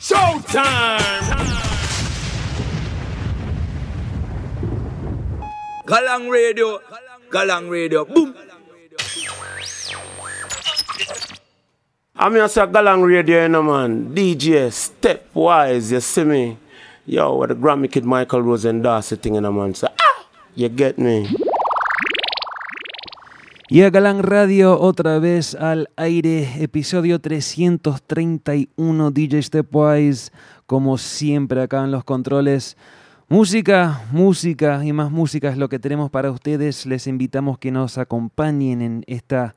Showtime! Galang Radio, Galang Radio, boom! I'm here say Galang Radio, you know, man. DJ Stepwise, you see me? Yo, with the Grammy Kid Michael Rose and Darcy thing, you know, man. So, ah, you get me. Y a Galán Radio otra vez al aire, episodio 331 DJ Stepwise, como siempre acá en los controles. Música, música y más música es lo que tenemos para ustedes. Les invitamos que nos acompañen en esta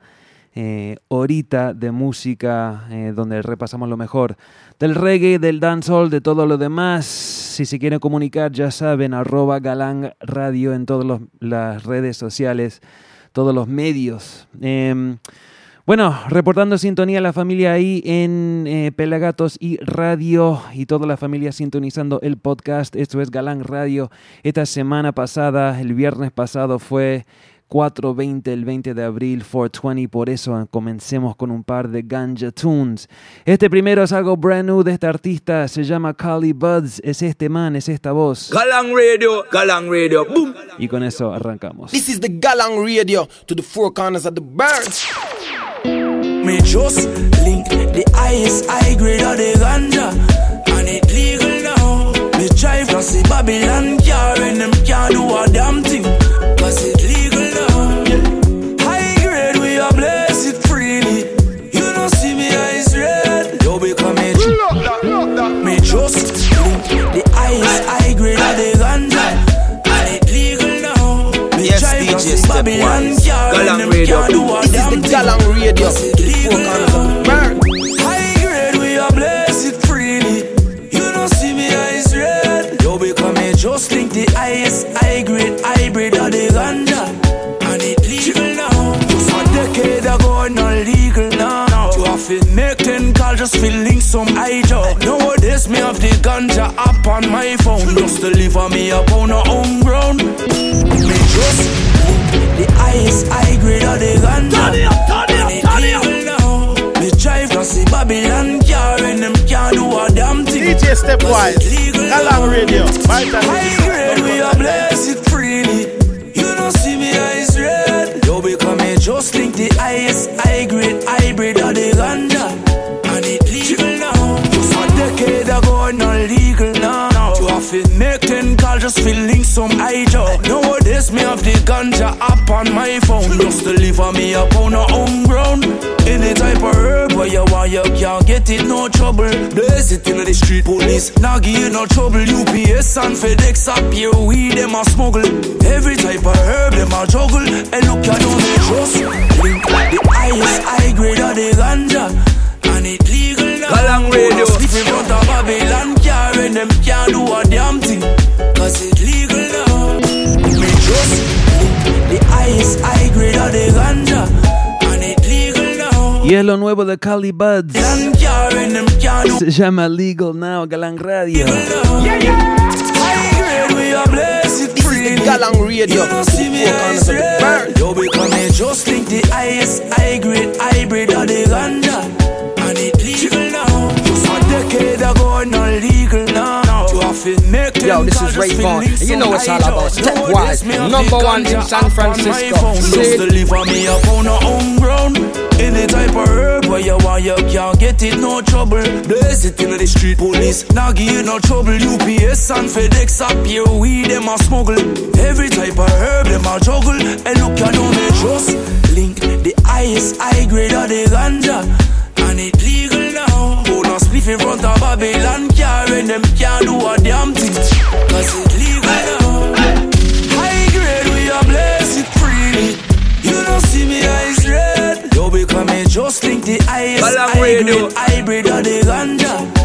eh, horita de música eh, donde repasamos lo mejor del reggae, del dancehall, de todo lo demás. Si se quieren comunicar, ya saben, arroba Galán Radio en todas las redes sociales todos los medios. Em, bueno, reportando sintonía la familia ahí en eh, Pelagatos y Radio y toda la familia sintonizando el podcast. Esto es Galán Radio. Esta semana pasada, el viernes pasado, fue 420 el 20 de abril, 420, por eso comencemos con un par de Ganja Tunes. Este primero es algo brand new de este artista, se llama Kali Buds, es este man, es esta voz. Galang Radio, Galang Radio, boom! Y con eso arrancamos. This is the Galang Radio to the four corners of the bird. Me just link the highest high grade of the ganja And it legal now Me drive cause the Babylon car And them can't do a damn thing just link the highest high grade of the ganja. And it legal now. Me Yes, DJ the Babylon Galang Radio. can't do a This is the Galang Radio. To the on my phone. Just deliver me up on a home ground. Me just the highest high grade of the ganja. Turn it up, turn it up, turn up. now. Me drive cause the Babylon car and them can't do a damn thing. DJ Stepwise, Cause Galang now. Radio, Vital High grade, we are blessed just link some eye job. Nowadays, me have the ganja app on my phone. Just deliver me up on a home ground. Any type of herb where you want, you can't get it, no trouble. There's it in the street police. Now give you no trouble. UPS and FedEx up here, we them a smuggle. Every type of herb, them a juggle. And look, you don't trust. Link the highest high grade of the ganja. And it now. Galang Radio. If in front of Babylon car and them can't do a damn thing. Cause it legal now. Me just the highest high grade of the ganja. And it legal now. Y es lo nuevo de Kali Buds. Babylon car and them can't do Se llama Legal Now, Galang Radio. High grade, we are blessed This is freely. the Galang Radio You don't see me eyes red. bird. Yo, become me just think the highest high grade hybrid of the ganja. Yo, this is Ray Vaughn, and you know it's all about. Stepwise, Nowadays, me have number one in San app on my Francisco. phone. See Just it? deliver me up on a home ground. Any type of herb where you want, you can't get it, no trouble. There's it in the street police. Now give you no trouble. UPS and FedEx up here, we them a smuggle. Every type of herb, them a juggle. And look, you me just link the highest high grade of the ganja. And it legal. Spliff in front of Babylon car and them can't do a damn thing. Cause it legal now. High grade, we are blessed freely. You don't see me eyes red. Yo, become me just think the Galang high grade hybrid of the ganja.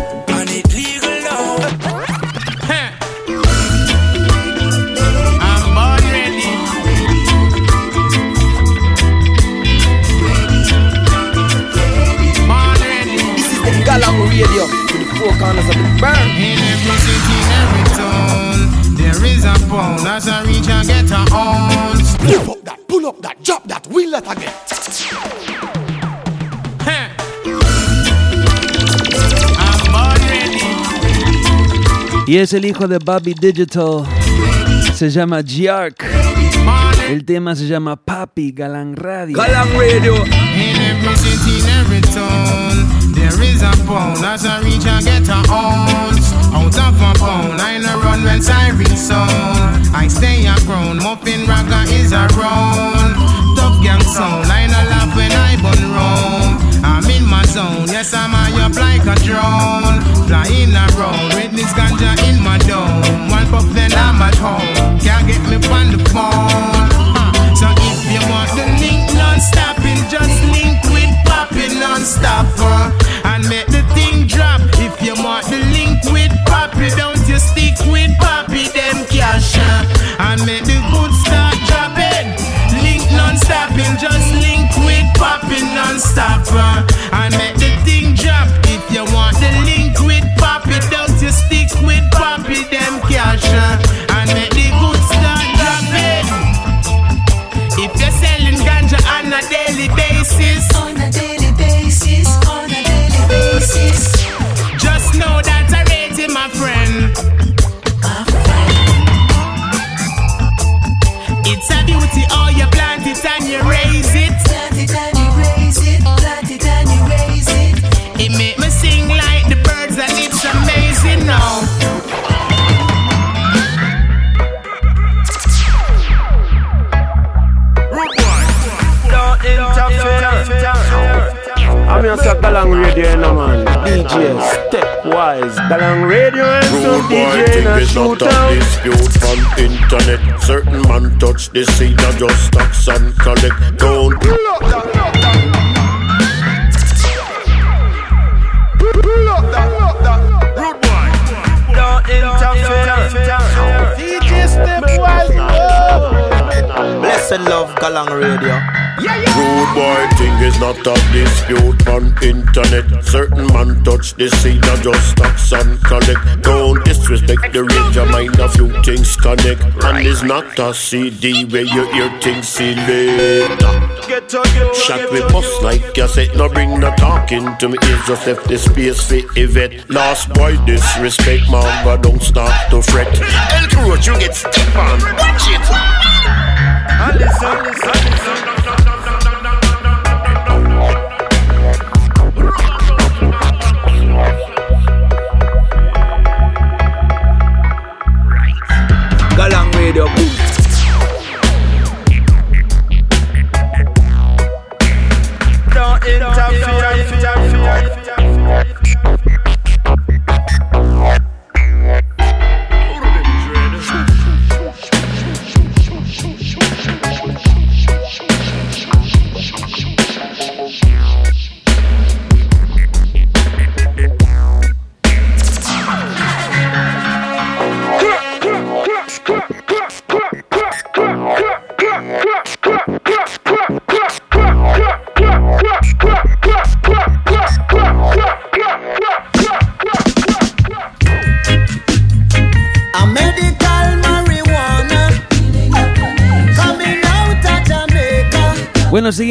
As a reach and get her own. Pull up that, pull up that, drop that, we let her get. Y es el hijo de Bobby Digital. Se llama Giark. El tema se llama Papi Galán Radio. Galán Radio. In every city, in every town, there is a pound. As I reach, I get a ounce. Out of a pound, I no run when siren sound. I stay a crown, muffin ragga is around. Tough gang sound, I no laugh when I burn round. I'm in my zone, yes I'm high up like a drone. Flying around with this ganja in my dome. One puff then I'm at home. Can't get me on the phone. So if you want the link non-stopping, just link with popping non-stop things connect. And it's not a CD where you hear things select. Shot with bust like you said, no bring no talking to me. It's just left the space for Yvette. Last boy disrespect, man, but don't start to fret. El Roach, you get step on. Watch it. And listen, listen, listen.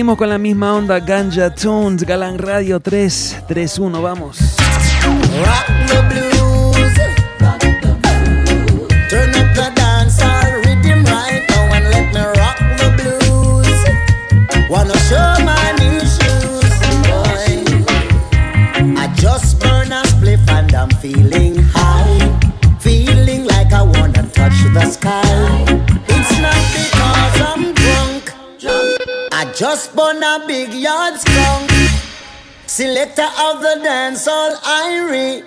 Seguimos con la misma onda. Ganja Tunes, Galang Radio 331. Vamos. Rock the blues. Just burn a big yard skunk. Selector of the dancehall Irie.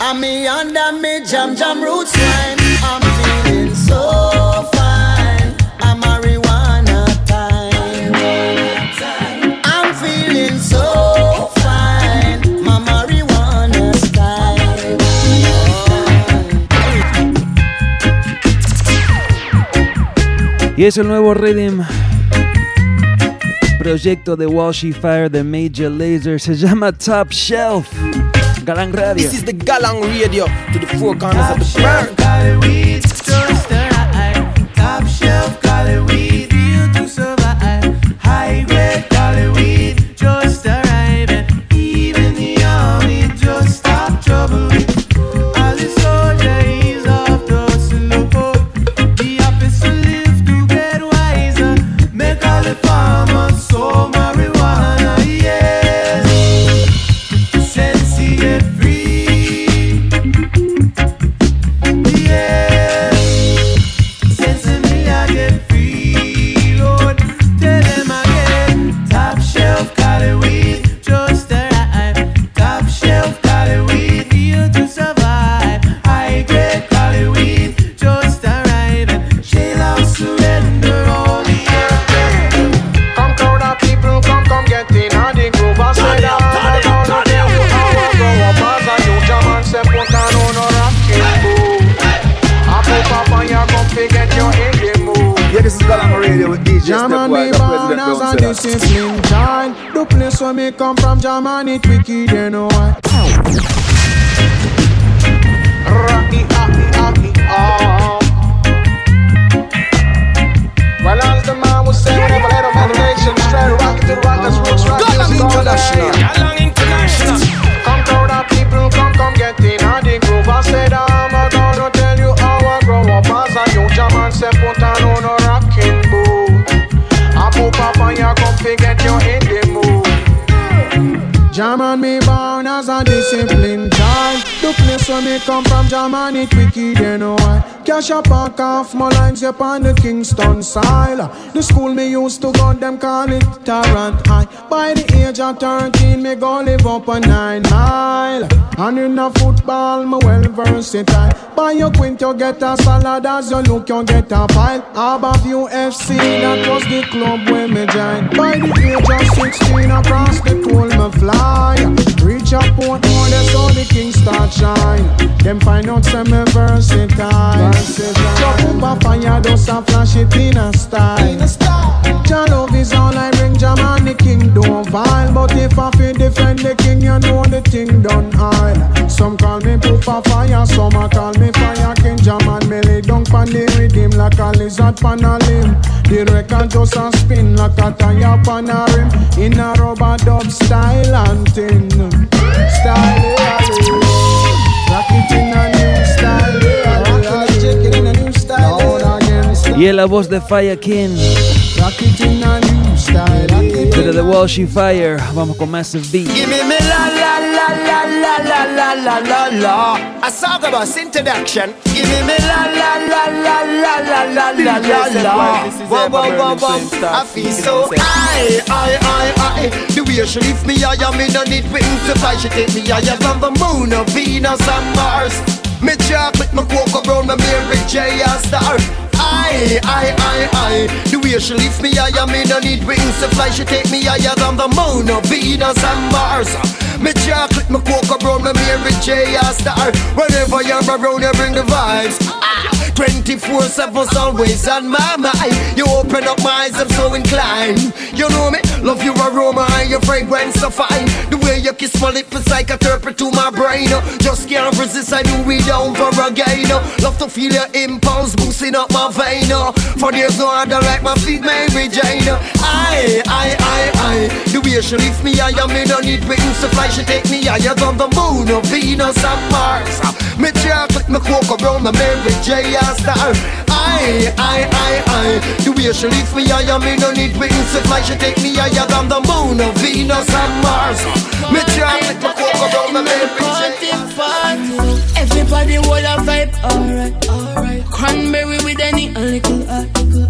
I'm me under me jam jam roots wine. I'm feeling so fine. I'm marijuana time. I'm feeling so fine. My marijuana style. Y es el nuevo rhythm. Proyecto de Walshy Fire de Major Lazer. Se llama Top Shelf. Galang Radio. This is the Galang Radio to the four corners of the world. From, German it wicked, you know why. Cash up and off my lines up on the Kingston side. The school me used to go, them call it Tarrant High. By the age of 13, me go live up a nine mile. And in the football, me well versatile. Buy your quint, you get a salad. As you look, you get a pile. Above UFC, that was the club where me joined. By the age of 16, across the pool, me fly. Reach a up Portmore, that's how the king start shine. Them find out some me versatile. Chop up a fire, just a flash it in a style. Jah love is all I bring, Jah man the king don't vile. But if I feel defend the king, you know the thing done high. Some call me Poopa Fire, some a call me Fire King. Jah man me lay down pon the rhythm like a lizard pon a limb. The record just a spin like a tire pon a rim. In a rubber dub style and thing. Style, yeah, yeah. rock it in a new style. yeah, Rocking and shaking in a new style. Down again, style. Y en la voz de Fire King, Rock it in a new style. Rock it Walshy Fire, vamos con Massive B. Give me me la la la la la la la la la la. A song about introduction. Give me me la la la la la la la la la la. Wow wow wow wow. I feel so high, high, high, high. The way she lift me higher, me no need wings to fly. She take me higher than the moon, of Venus and Mars. Me chocolate, me cocoa brown, me Mary J. a star. I, I, I, I. The way she lift me higher, me no need wings to fly. She take me higher than the moon, of Venus and Mars. Me chocolate, me cocoa brown, me Mary J. a star. Whenever you're around, you bring the vibes. Ah, 24/7's always on my mind. You open up my eyes, I'm so inclined. You know me, love your aroma and your fragrance so fine. The way you kiss my lips is like a turpin to my brain. Just can't resist, I do it down for again. Love to feel your impulse boosting up my vein. For there's no other like my feet, Mary Jane. I, I, I, I. The way she lift me higher, me no need wings to fly. She take me higher than the moon, of Venus and Mars. Me chocolate, me cocoa brown, my Mary J. a star. I, I, I, I. The way she lift me higher, me no need wings to fly. She take me higher than the moon, of Venus and Mars. Me chocolate, me cocoa brown, my Mary J. a. Everybody hold a vibe, alright, alright. Cranberry with any a little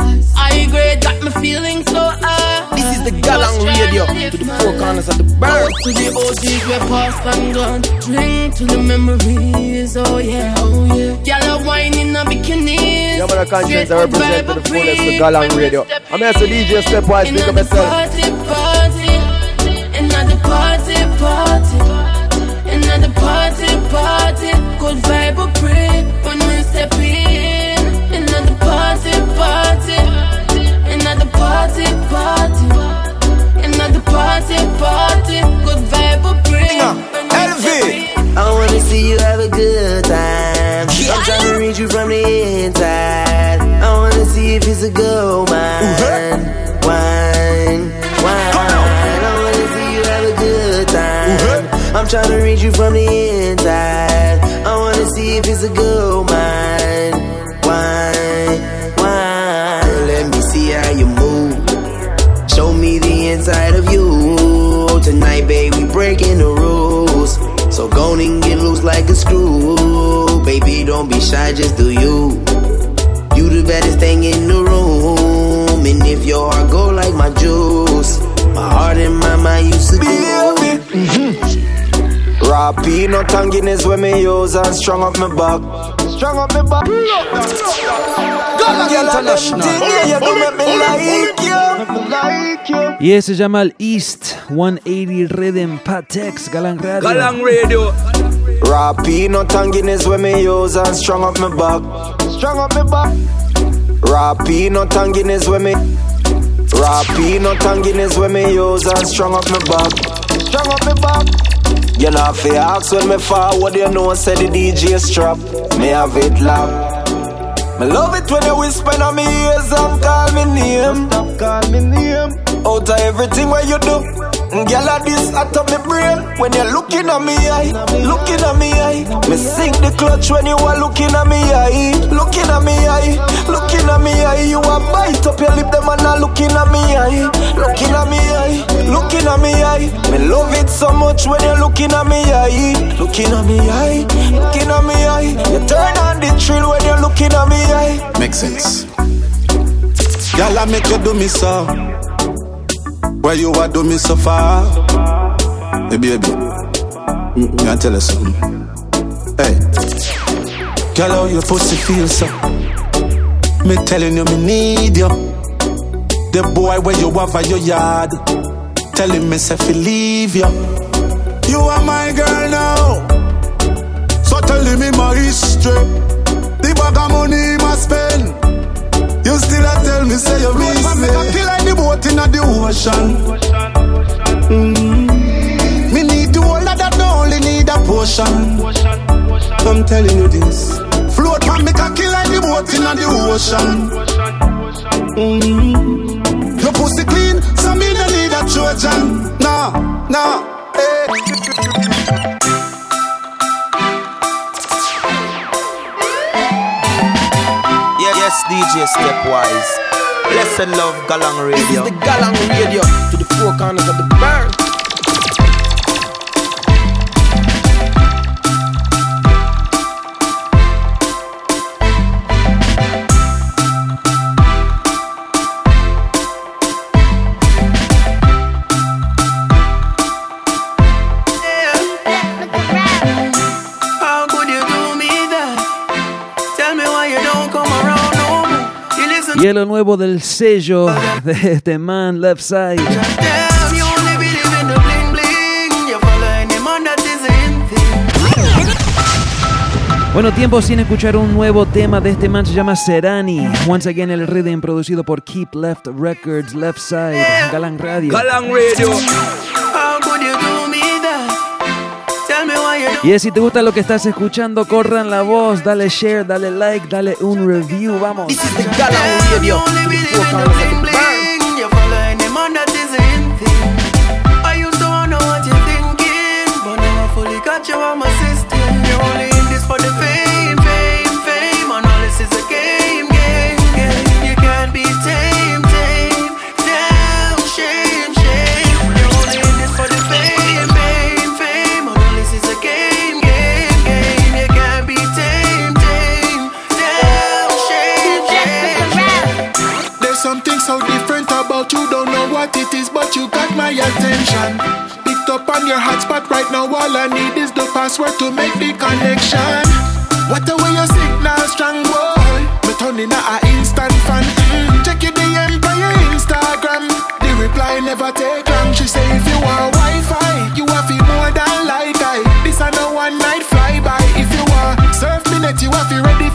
ice. I grade got me feeling so high. This is the Galang Radio to the four corners of the bird. to the OGs we past and gone. Drink to the memories, oh yeah, oh yeah. Y'all are whining a bikini. Yeah, man, I conscience I represent to the fullest the Galang Radio. I'm here to DJ Stepwise, big up yourself. Party, party, another party, party, another party, party. Good vibe pray when we step in. Another party, party, party, party, another party, party. Good vibe will pray when we step in. I wanna see you have a good time. Yeah. I'm trying to reach you from the inside. I wanna see if it's a good wine. Wine, wine. I wanna see you have a good time. I'm trying to reach you from the inside. I wanna see if it's a good wine. Wine, inside of you. Tonight, baby, breaking the rules. So go and get loose like a screw. Baby, don't be shy, just do you. You the baddest thing in the room. And if your heart go like my juice, my heart and my mind used to do. Raw peanut and Guinness when me use and strong up my back. Strong up my back. Galang International. Yeah, you do make me like you. Like you. Y ese se llama el East 180 Rhythm Patex Galang Radio. Galang Radio. Raw peanut and Guinness when me use and strong up my back. Strong up my back. Raw peanut and Guinness when me. Raw peanut and Guinness when me use and strong up my back. strong up me back. You know if you ask when me do you know? Say the DJ strap, me have it locked. Me love it when you whisper in my ears and call me name. Stop call me name. Out of everything what you do, girl, at this out of me brain. When you're looking at me eye, looking at me eye. Me sing the clutch when you are looking at me eye, looking at me eye, looking at me eye. You are bite up your lip, them and not looking at me eye, looking at me eye, looking at me eye. Me love it so much when you're looking at me eye, looking at me eye, looking at me eye. You turn on the thrill when you're looking at me eye. Make sense. Girl, I make you do me so. Where you are do me so far. Hey, baby. Mm, Me I tell you something. Hey. Girl, how your pussy feel so. Me telling you me need you. The boy where you have at your yard. Telling me say fi leave you. You are my girl now. So telling me my history. The bag of money must spend. You still a tell me say you miss me. Kill like the boat in the ocean. Mm. Me need you all of that, no only need a portion. I'm telling you this. Float man, me kill like the boat in the ocean. Mm. Your pussy clean, so me no need a Trojan. Nah, nah, hey. DJ Stepwise. Lesson love Galang Radio. This is the Galang Radio to the four corners of the bird. Del sello de este man, Left Side. Bueno, tiempo sin escuchar un nuevo tema de este man, se llama Serani. Once again, el rhythm producido por Keep Left Records, Left Side, Galang Radio. Galang Radio. Y es, si te gusta lo que estás escuchando, corran la voz, dale share, dale like, dale un review, vamos. This is the about you, don't know what it is, but you got my attention. Picked up on your hotspot right now, all I need is the password to make the connection. What the way you signal strong boy, me turning a instant fan. Mm, check your DM by your Instagram. The reply never take long. She say if you want Wi-Fi, you have to more than like I. This a no one night flyby. If you want surf minute, you have to ready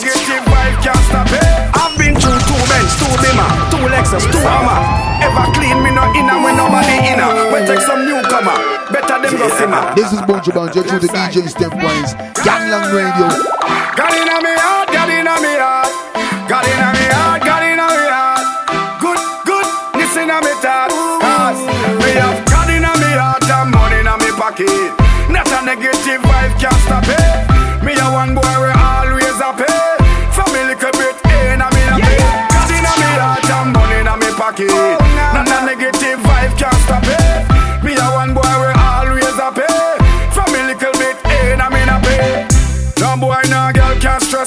negative vibe can't stop it. I've been through two Benz, two Bima, two Lexus, two Hammer. Ever clean me no inner when nobody inner. We take some newcomer, better them go simmer. This is Bonjo Banjo to the DJ Stepwise. Galang Radio. God in me heart, God in me heart. God in me heart, God in me heart. Good, good, listen a me. Cause me have God in me heart and money in me pocket. Not a negative vibe can't stop it.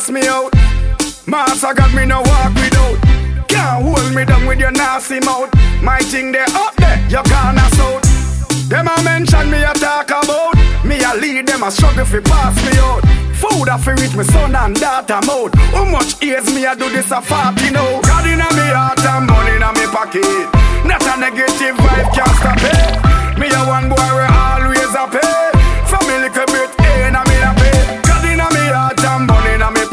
Stress me out. Master got me no walk without. Can't hold me down with your nasty mouth. My thing they up there, you can't out. Them a mention me a talk about. Me a lead them a struggle fi pass me out. Food a fi reach me son and daughter mouth. How much years me a do this a party now? God inna me heart and money inna me pocket. Not a negative vibe can't stop it. Me a one boy we always a pay.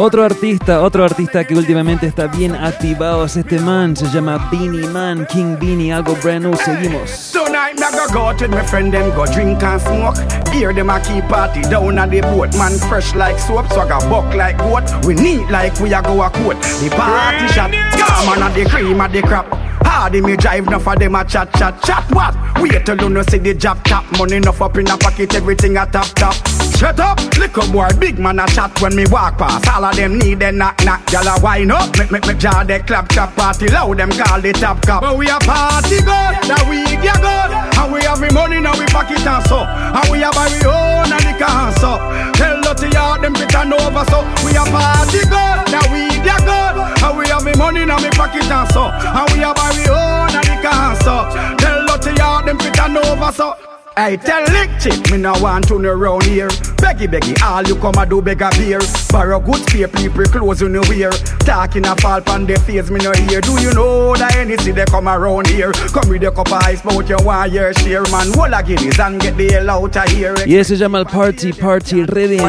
Otro artista, otro artista que últimamente está bien activado es este man, se llama Beenie Man, King Beenie, algo brand new, seguimos. Tonight me go go out with my friend them go drink and smoke. Hear them a keep party down at the boat. Man fresh like soap, so I got buck like goat. We need like we a go a coat. The party shot, come on at the cream of the crap. Hardy me drive, enough of them a chat chat chat what? Wait till you no see the job top money enough up in a pocket, everything a top top. Shut up, little boy, big man a chat when me walk past. All of them need a knock knock, gyal a wine up. Make make make jaw they clap clap party loud. Them call the top cup. But we a party good, that we get good. And we have the money now we pocket and so. And we a buy we own and the can so. Tell dirty yard them fit and over so. We a party good, that we get good. And we have the money now we pocket and so. And we a buy we own and the can so. Tell dirty yard them fit and over so. I tell lick chick, me no want to no round here. Beggy beggy, all you come a do beg a beer. Borrow good spare people clothes you no wear. Talking a fall pan their face, me no hear. Do you know that any see they come around here? Come with a cup of ice, but you want your share, man. Wall a guineas and get the hell out of here. Y ese se llama el Party Party Rhythm.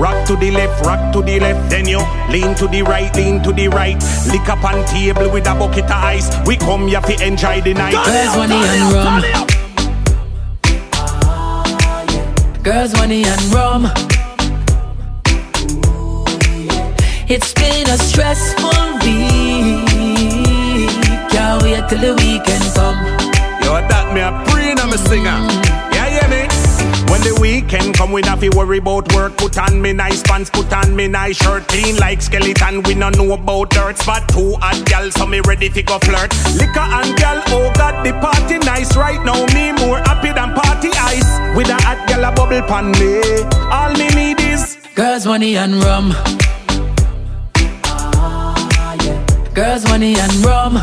Rock to the left, rock to the left, then you lean to the right, lean to the right. Lick up on table with a bucket of ice. We come here to enjoy the night. Girls money and rum. Girls money and rum. It's been a stressful week. Can't wait till the weekend come. Yo, that me a preen I'm a singer. The weekend come, we not fi worry about work. Put on me nice pants, put on me nice shirt. Clean like skeleton, we no know about dirt. Spot two hot gal, so me ready fi go flirt. Liquor and gal, oh God, the party nice right now. Me more happy than party ice. With a hot gal a bubble pan me. All me need is Girls money and rum. Girls money and rum.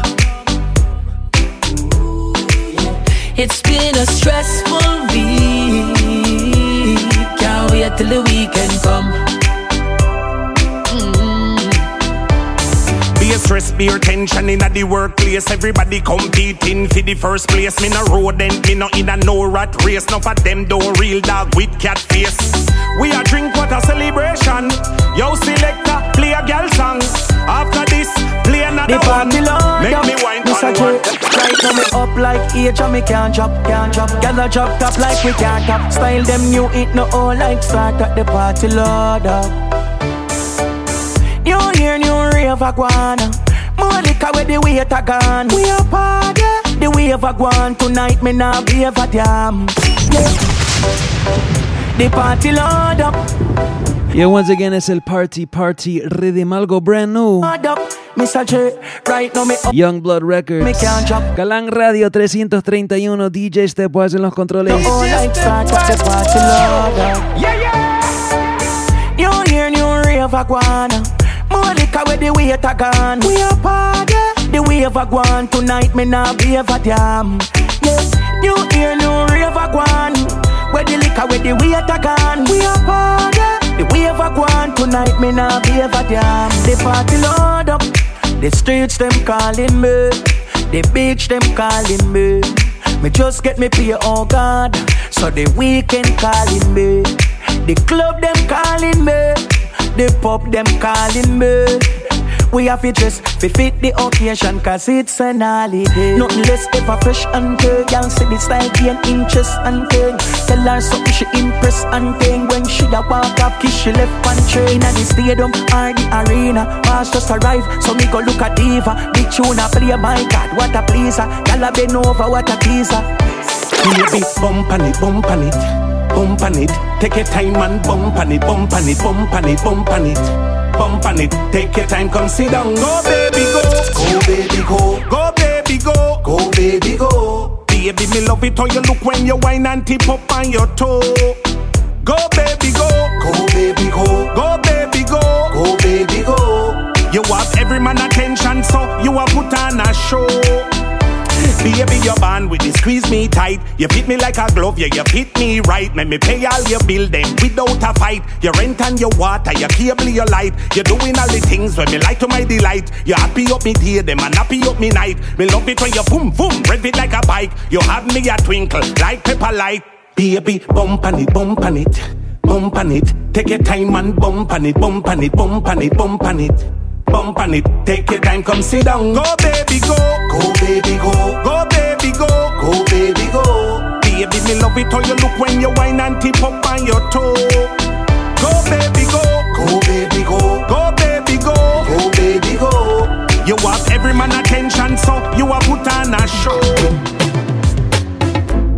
It's been a stressful week. Can't wait till the weekend come. Be a stress, be your tension in the workplace. Everybody competing for the first place. Me no rodent, me no in a no rat race. Enough of them don't real dog with cat face. We a drink what a celebration. Yo selector, play a girl song. After this, play another The one. party load Make up. me wine Miss on a one. Now me up like age and me can't drop, can't drop. Gyal a drop top like we can't top. Style them new, it no old like start at the party load up. New year, new rave a guana. More liquor where the weight a gone. We a party, the wave a gone tonight. Me nah be a damn. Yeah. The party load up. Y once again it's el Party Party Rhythm, algo brand new. Load up. Miss a J. Right now me up. Youngblood Records. Me. Galang Radio 331, DJ Stepwise en los controles. Like start at the party load up. Yeah, yeah. New year, new rave a guana. More liquor where the weight a gone. We a party, the wave a gone. Tonight me nah be a damn. Yeah, new year, new rave a gone. Where the liquor where the a gone. We a party, the wave a gone. Tonight me nah be a damn. The party load up. The streets them calling me. The beach them calling me. Me just get me pay, oh God. So the weekend calling me. The club them calling me. The pub them calling me. We have to dress fi fit the occasion cause it's an holiday. Nothing less ever fresh and clean Y'all see the style gain interest and thing Tell her something she impress and thing When she a walk up kiss she left and train. At the stadium or the arena Pass just arrive. So me go look at diva Big tune a play my god what a pleaser. Y'all a bend over what a teaser. Baby, bump on it, bump on it, bump on it. Take your time and bump on it, bump on it, bump on it, bump on it, bump on it. Take your time, come sit down. Go, baby, go. Go, baby, go. Go, baby, go. Go, baby, go. Baby, me love it how you look when you whine and tip up on your toe. Go, baby, go. Go, baby, go. Go, baby, go. Go, baby, go. You have every man attention, so you are put on a show. Baby, you're born with it, squeeze me tight. You fit me like a glove, yeah, you fit me right. Make me pay all your bill them without a fight. Your rent and your water, your cable, your light. You're doing all the things when me like to my delight. You happy up me day, them and happy up me night. Me love it when you boom boom, rev it like a bike. You have me a twinkle like pepper light. Baby, bump on it, bump on it, bump on it. Take your time and bump on it, bump on it, bump on it, bump on it. Bump on it, take your time, come sit down. Go baby, go, go baby, go, go baby, go, go baby, go. Baby, me love it how you look when you whine and tip up on your toe. Go baby, go, go baby, go, go baby, go, go baby, go. You have every man attention, so you are put on a show.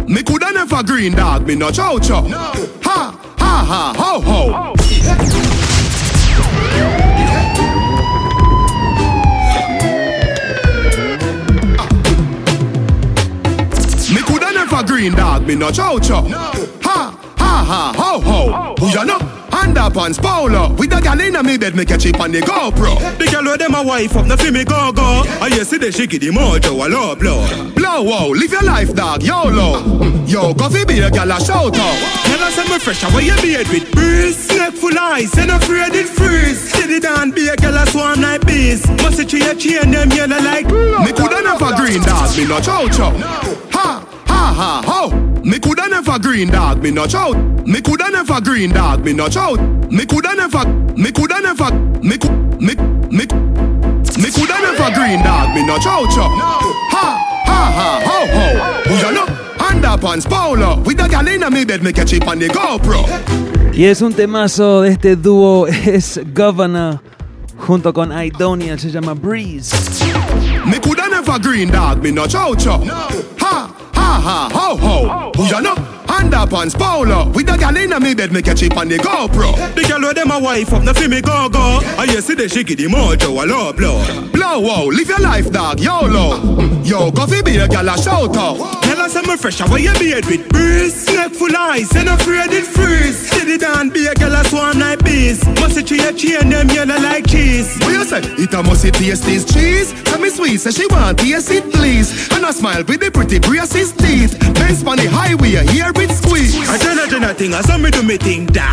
Me coulda never green dog, me no chow chow. Ha ha ha ho ho. Me green dog, me no chow chow. Ha ha ha ho ho. Who ya know? Underpants polo With a gal inna me bed, me catch it on the GoPro The girl where them a wife up, no fi me go go. I hear see the shiki the mojo a low blow. Blow wow, live your life dog, YOLO Yo, go fi be a gal a shout out Tell us I'm fresh, how you beard with breeze. Neck full ice, and afraid it freeze. Steady down, be a girl a swan like bees. Must it tree a chain them yellow like. Me coulda never green dog, me no chow chow. Ha ha ha ho. Me coulda never green dog, me no chow. Me coulda never green dog, me no chow. Me coulda never, me coulda never, me cou, me me me coulda never green dog, me no chow chow. Ha ha ha ho ho. Who ya know? Underpants polo With a gal inna me bed, me catch it on the GoPro. Y es un temazo de este dúo, es Govana junto con Idonian, se llama Breeze. Me coulda never green dog, me no chow chow. Ha ha ha ho ho. Know? Underpants polo With a gal inna me bed, me catch it on the GoPro. The girl where them a wife up, no fi me go go. I hear see the shiki the mojo a low blow. Blow wow, live your life dog, YOLO Yo, go fi be a gal a shout out Tell us I'm fresh, how you beard with breeze. Neck full ice, and afraid it freeze. Steady down, be a girl a swan like bees. Must it tree a chain them yellow like cheese. What you say? It a must taste this cheese Tell me sweet, say she want taste it please And I smile with the pretty braces teeth Benz on the highway, hear it squeeze I tell her Jenna thing, I saw me do me thing, dog.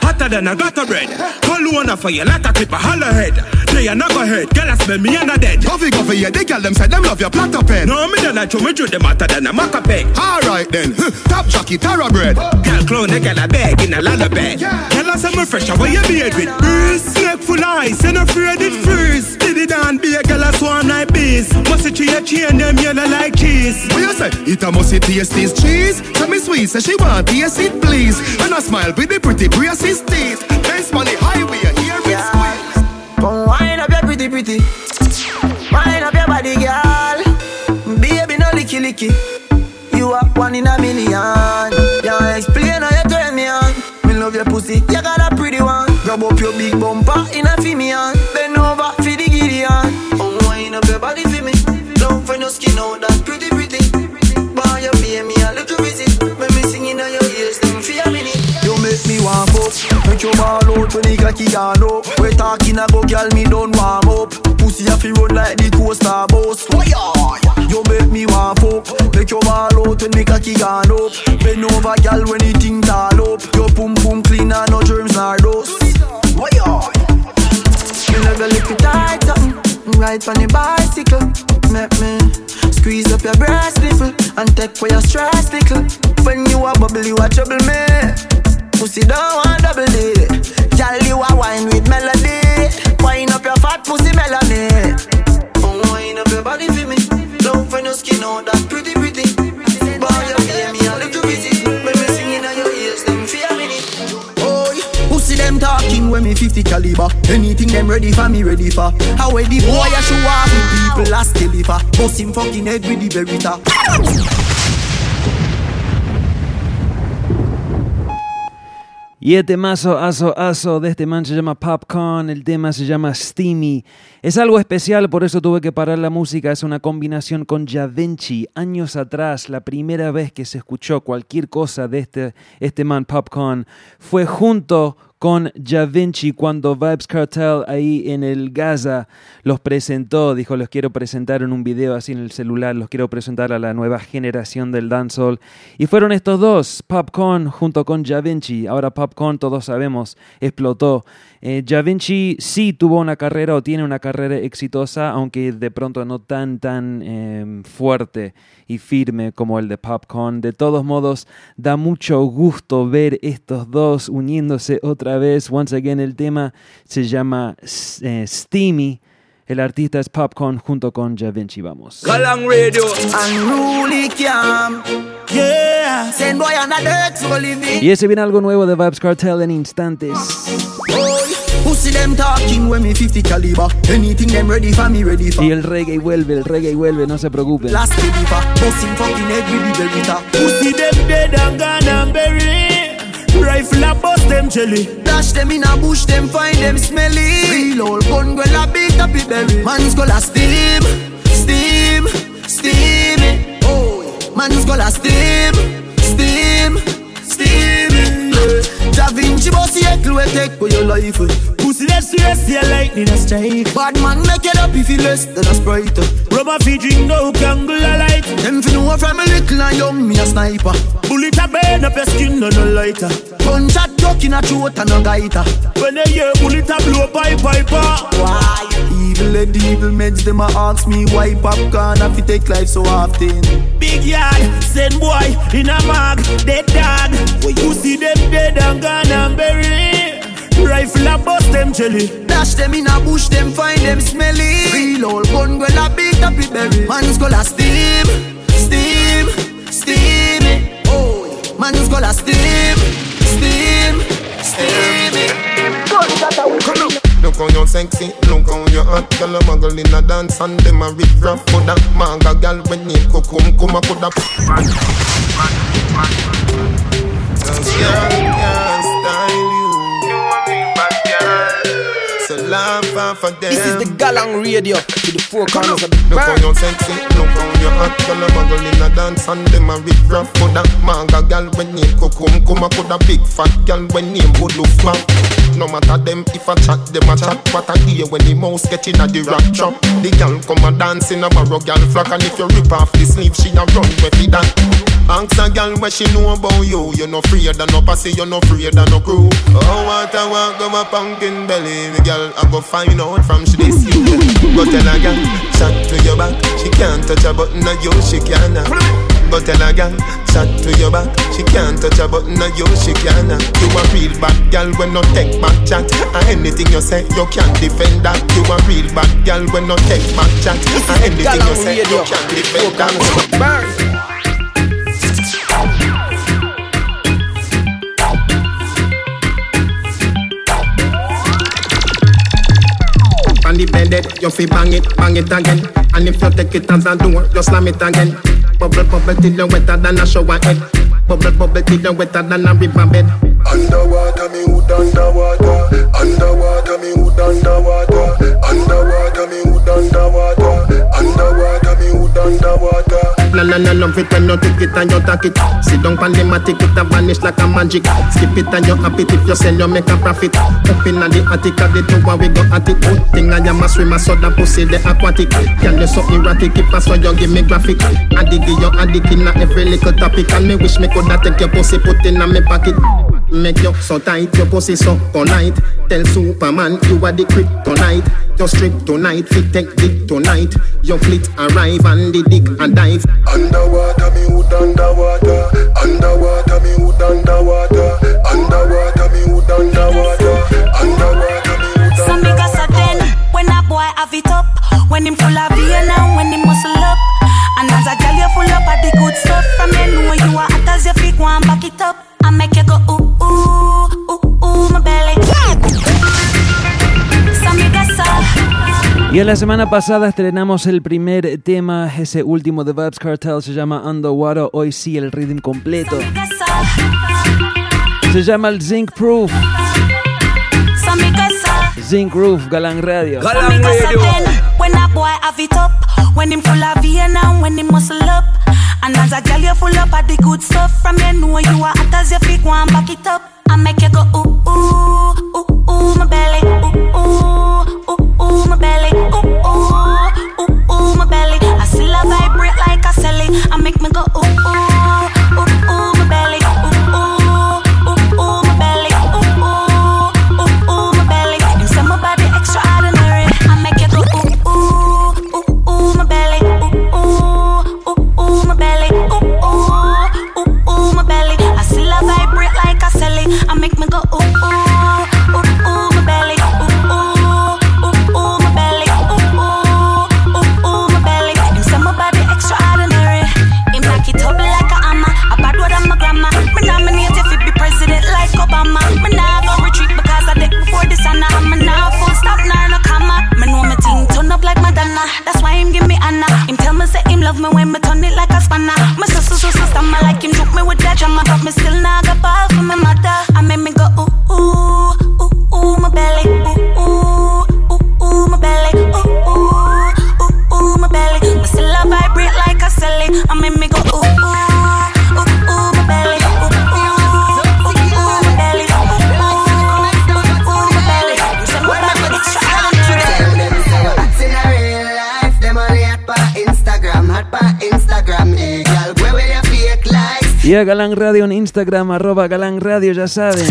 Hotter than a gutter bread. Call one for you, like a clip a holler head. They are not go head, girl, I smell me and a dead. Coffee, coffee, yeah, they girl them say them love your platter pen No, me don't like to me do them hotter than a maca peg. Alright then, top jockey, Tara bread Girl, clone a girl a bag in a lullaby. Tell us I'm fresh, how you beard with breeze. Neck full ice, and afraid it mm. freeze. Did it down, be a girl a swan like bees. Must it a chain them yellow like cheese. What you say? It a must taste this cheese Tell me sweet, say she want taste it please And I smile with the pretty braces teeth wind up your pretty pretty. Wind up your body, girl. Baby, no licky licky. You are one in a million. Yeah, explain how you turn me on. Me love your pussy, you got a pretty one. Grab up your big bumper in a fimian. Bend over for the Gideon. Oh, wind up your body for me. Don't find no skin out that pretty pretty. Boy, you pay me a little visit. When me singing on your ears, them for a minute. Make me warm up. Make you ball out when the cocky gone up. We talking a go, girl, me don't warm up. Pussy a fi run like the coaster bus. You make me warm up. Make you ball out when the cocky gone up. Bend over, girl, when the thing tall up. Your pum pum clean and no germs nor dust. Why Me love your it tight something. Ride on the bicycle. Make me squeeze up your breast nipple and take for your stress tickle. When you a bubble, you a trouble me. Pussy don't want double D. Girl, you a wine with melody. Wine up your fat pussy melody. Oh, wine up your body for me. Don't find your skin out that pretty pretty. Boy, you pay me a little busy. When me singing on your ears, them fear minute. Oh, see them talking when me 50 caliber? Anything them ready for me, ready for. How the boy I show off people last deliver. Bust him fucking head with the berita. Y el temazo, aso, aso de este man se llama Popcorn, el tema se llama Steamy. Es algo especial, por eso tuve que parar la música. Es una combinación con Javinci. Años atrás, la primera vez que se escuchó cualquier cosa de este, este man Popcorn fue junto con Ja Vinci cuando Vibes Cartel ahí en el Gaza los presentó, dijo los quiero presentar en un video así en el celular, los quiero presentar a la nueva generación del dancehall. Y fueron estos dos, Popcorn junto con Ja Vinci, ahora Popcorn todos sabemos explotó eh, da Vinci sí tuvo una carrera o tiene una carrera exitosa, aunque de pronto no tan tan em, fuerte y firme como el de Popcorn. De todos modos, da mucho gusto ver estos dos uniéndose otra vez. Once again, el tema se llama eh, Steamy. El artista es Popcorn junto con Da Vinci. Vamos. Galang Radio. Unruly Cam. Yeah. Send boy on a dirt so living. Y ese viene algo nuevo de Vibes Cartel en instantes. Them talking when me 50 caliber? Anything them ready for me, ready for. Y el reggae vuelve, el reggae vuelve, no se preocupen. Last believer, busting fucking head with the berita. See them dead and gone and buried? Rifle a bust them jelly. Dash them in a bush, them find them smelly. Real old gun, girl a beat up it berry. Man's gonna steam, steam, steam it. Oh, man's gonna steam, steam, steam it. Jahvinci boss ye clue take for your life. Serious, yeah, lightning a strike. Bad man make it up if you less than a sprite. Rubber feed drink no candle a light. Them fi know from a little and young me a sniper. Bullet a burn up your skin no no lighter. Punch a duck in a throat and a gaiter. When they hear bullet a blow pipe piper. Why? Evil and evil meds them a ask me why Popcaan have to take life so often. Big yard, send boy in a mag, dead dog. You see them dead and gone and buried. Rifle a bust them jelly. Dash them in a bush, them find them smelly. Real old gun, girl a beat up it berry. Man's gonna steam, steam, steam it. Oh, man's gonna steam, steam, steam it. Come on. Look how you sexy, look how you hot Girl a muggle in a dance and them a rip rap For that manga girl when you cook um, come come a put up Just girl can't So off of them This is the Galang Radio. To the four corners of the Look how you sexy, look how you hot Girl a muggle in a dance and them a rip rap For that manga girl when you cook come come a put a big fat girl when look back no matter them if I chat, them a chat. What I hear when the mouse get in a the rock trap. The gal come a dance in a barrow gal flock. And if you rip off the sleeve, she a run where fi that. Ask a gal what she know about you. You no afraid of no pussy, you no afraid of no crew. Oh, what I want, go my pumpkin belly. Me gal, I go find out from she this you. Go tell a gal, chat to your back. She can't touch a button of you, she can Go tell a gal, chat to your back. She can't touch a button of you, she can You a real bad gal when no take back chat. And anything you say, you can't defend that. You a real bad gal when no take back chat. And anything you say, you can't defend that. Burn. On the bed, you fi bang it, bang it again. And if you take it as a door, you slam it again. Bubble, bubble till you wetter than a shower head. Bubble, bubble till you wetter than a river bed. Underwater, me hood underwater. Underwater, me hood underwater. Underwater, me hood underwater. Underwater, me hood underwater. No, no, no, love it when you take it and you take it. Sit down on the matic, it a vanish like a magic. Skip it and you happy if you sell, you make a profit. Up in the attic of the tower, we go at it. Good thing I am a swimmer, so that pussy the aquatic. Can you so erratic, if I so you give me graphic. I dig you, I dig in every little topic. And me wish me coulda take your pussy, put in a me pocket. Make you so tight, your pussy so polite. Tell Superman you are the kryptonite. Your strip tonight, fit take dick tonight. Your fleet arrive and the dick and dive. Underwater, me hood underwater. Underwater, me hood underwater. Underwater, me hood underwater. Underwater, me hood Some niggas are then when a boy have it up. When him full of vein and when him muscle up. And as a girl you full up of the good stuff. From you know you are hot as your feet, go and back it up. I make you go ooh ooh ooh ooh my belly. Some niggas are Y en la semana pasada estrenamos el primer tema, ese último de Vibes Cartel, se llama Underwater. Hoy sí, el rhythm completo. Se llama el Zinc Proof. Zinc Roof, Galang Radio. Are then when him full of vein when him muscle up. And as a girl you full up of the good stuff. From you know you are hot as your feet, go and back it up. I make you go ooh ooh A Galán Radio en Instagram, arroba Galán Radio, ya saben.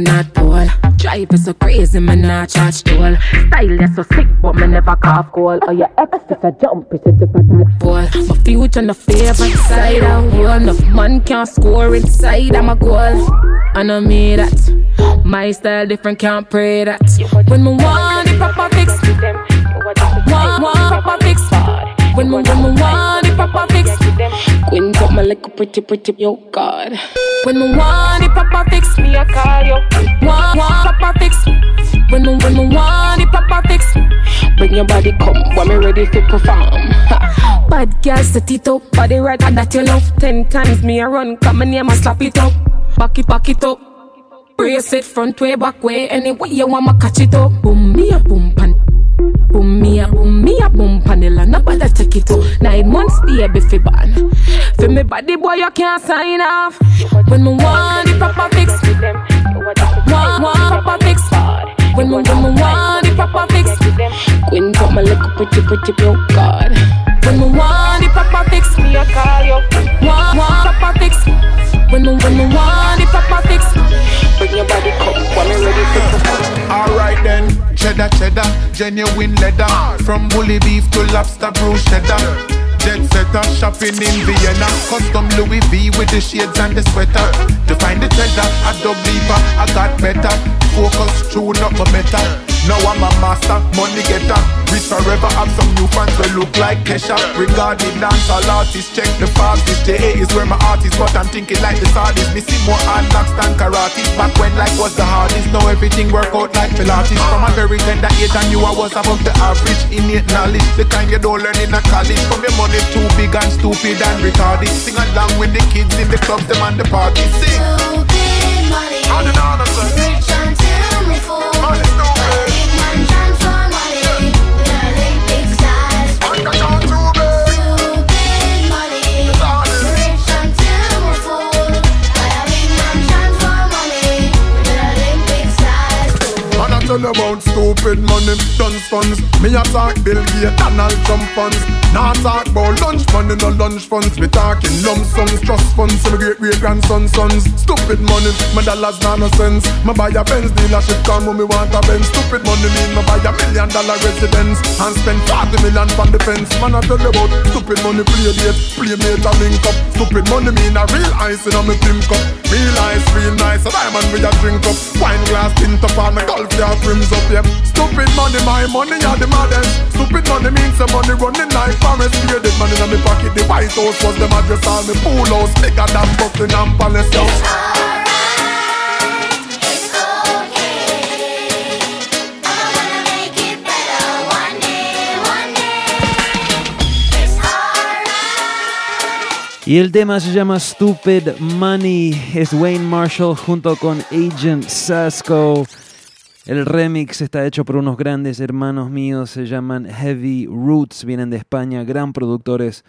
Not pole. Drive is so crazy, me not charge toll. Style is so sick, but me never cough cold. Oh, your ex is a jump, it's a tadpole. My future no favor side out wall. Enough man can't score inside, I'm a goal. I know me that. My style different, can't pray that. When me want the proper fix, want, want proper fix. When me, when me want the proper fix, Queen up my little pretty, pretty, yo God. When me want the proper fix, me I call you. Want, want proper fix. me. When me, when me want the proper fix, me. bring your body come when me ready to perform. Ha. Bad girl set it up, body right and that you love. Ten times me I run, come and name I slap it up, back it, back it up. Brace it front way, back way, any way you want me catch it up. Boom me a boom pan. Boom me a boom me a boom panela, nobody take it up. Nine months baby fi ban. For me body boy you can't sign off. When me want the proper fix, want want proper fix. When me when me want the proper fix, Queen put my little pretty pretty bro God. When me want the proper fix, me I call you. Want want proper fix. When me when me want the proper fix, bring your body come when me ready perform. Alright then, cheddar, cheddar, genuine leather. From bully beef to lobster bruschetta. Jet setter, shopping in Vienna. Custom Louis V with the shades and the sweater. To find the treasure, I dug deeper, I got better. Focus, tune up my meta. Now I'm a master, money getter. Rich forever, have some new fans that look like Kesha. Regarding dancehall artists, check the fastest. JA is where my art is, but I'm thinking like the artist. Missing more hard knocks than karate. Back when life was the hardest, now everything work out like Pilates. From a very tender age, I knew I was above the average. Innate knowledge, the kind you don't learn in a college. From your money too big and stupid and retarded. Sing along with the kids in the clubs, them and the parties. Sing. Stupid money. I don't know, that's it. Tell about stupid money, dunce funds. Me a talk Bill Gates, Donald Trump funds. Nah talk about lunch money, no lunch funds. Me talking lump sums, trust funds, some great great grandson sons. Stupid money, my dollars nah no sense. Me buy a Benz dealership, come me want a Benz. Stupid money mean me buy a million dollar residence and spend 40 million on defense. Man, I tell you about stupid money, play date, play mate a link up. Stupid money mean a real ice in a me pimp cup. Real ice, real nice, a diamond with a drink up. Wine glass tint up on my golf yard rims up, yeah. Stupid money, my money are the maddest. Stupid money means some money running like forest. Bearded money in my pocket, the White House was the address on me pool house. Bigger than Buckingham Palace, yo. Y el tema se llama Stupid Money. Es Wayne Marshall junto con Agent Sasco. El remix está hecho por unos grandes hermanos míos, se llaman Heavy Roots, vienen de España, gran productores.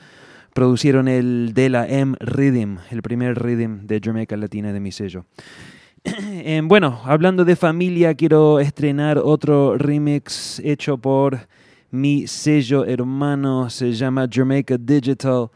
Producieron el de la M Rhythm, el primer rhythm de Jamaica Latina de mi sello. Eh, bueno, hablando de familia, quiero estrenar otro remix hecho por mi sello hermano, se llama Jamaica Digital.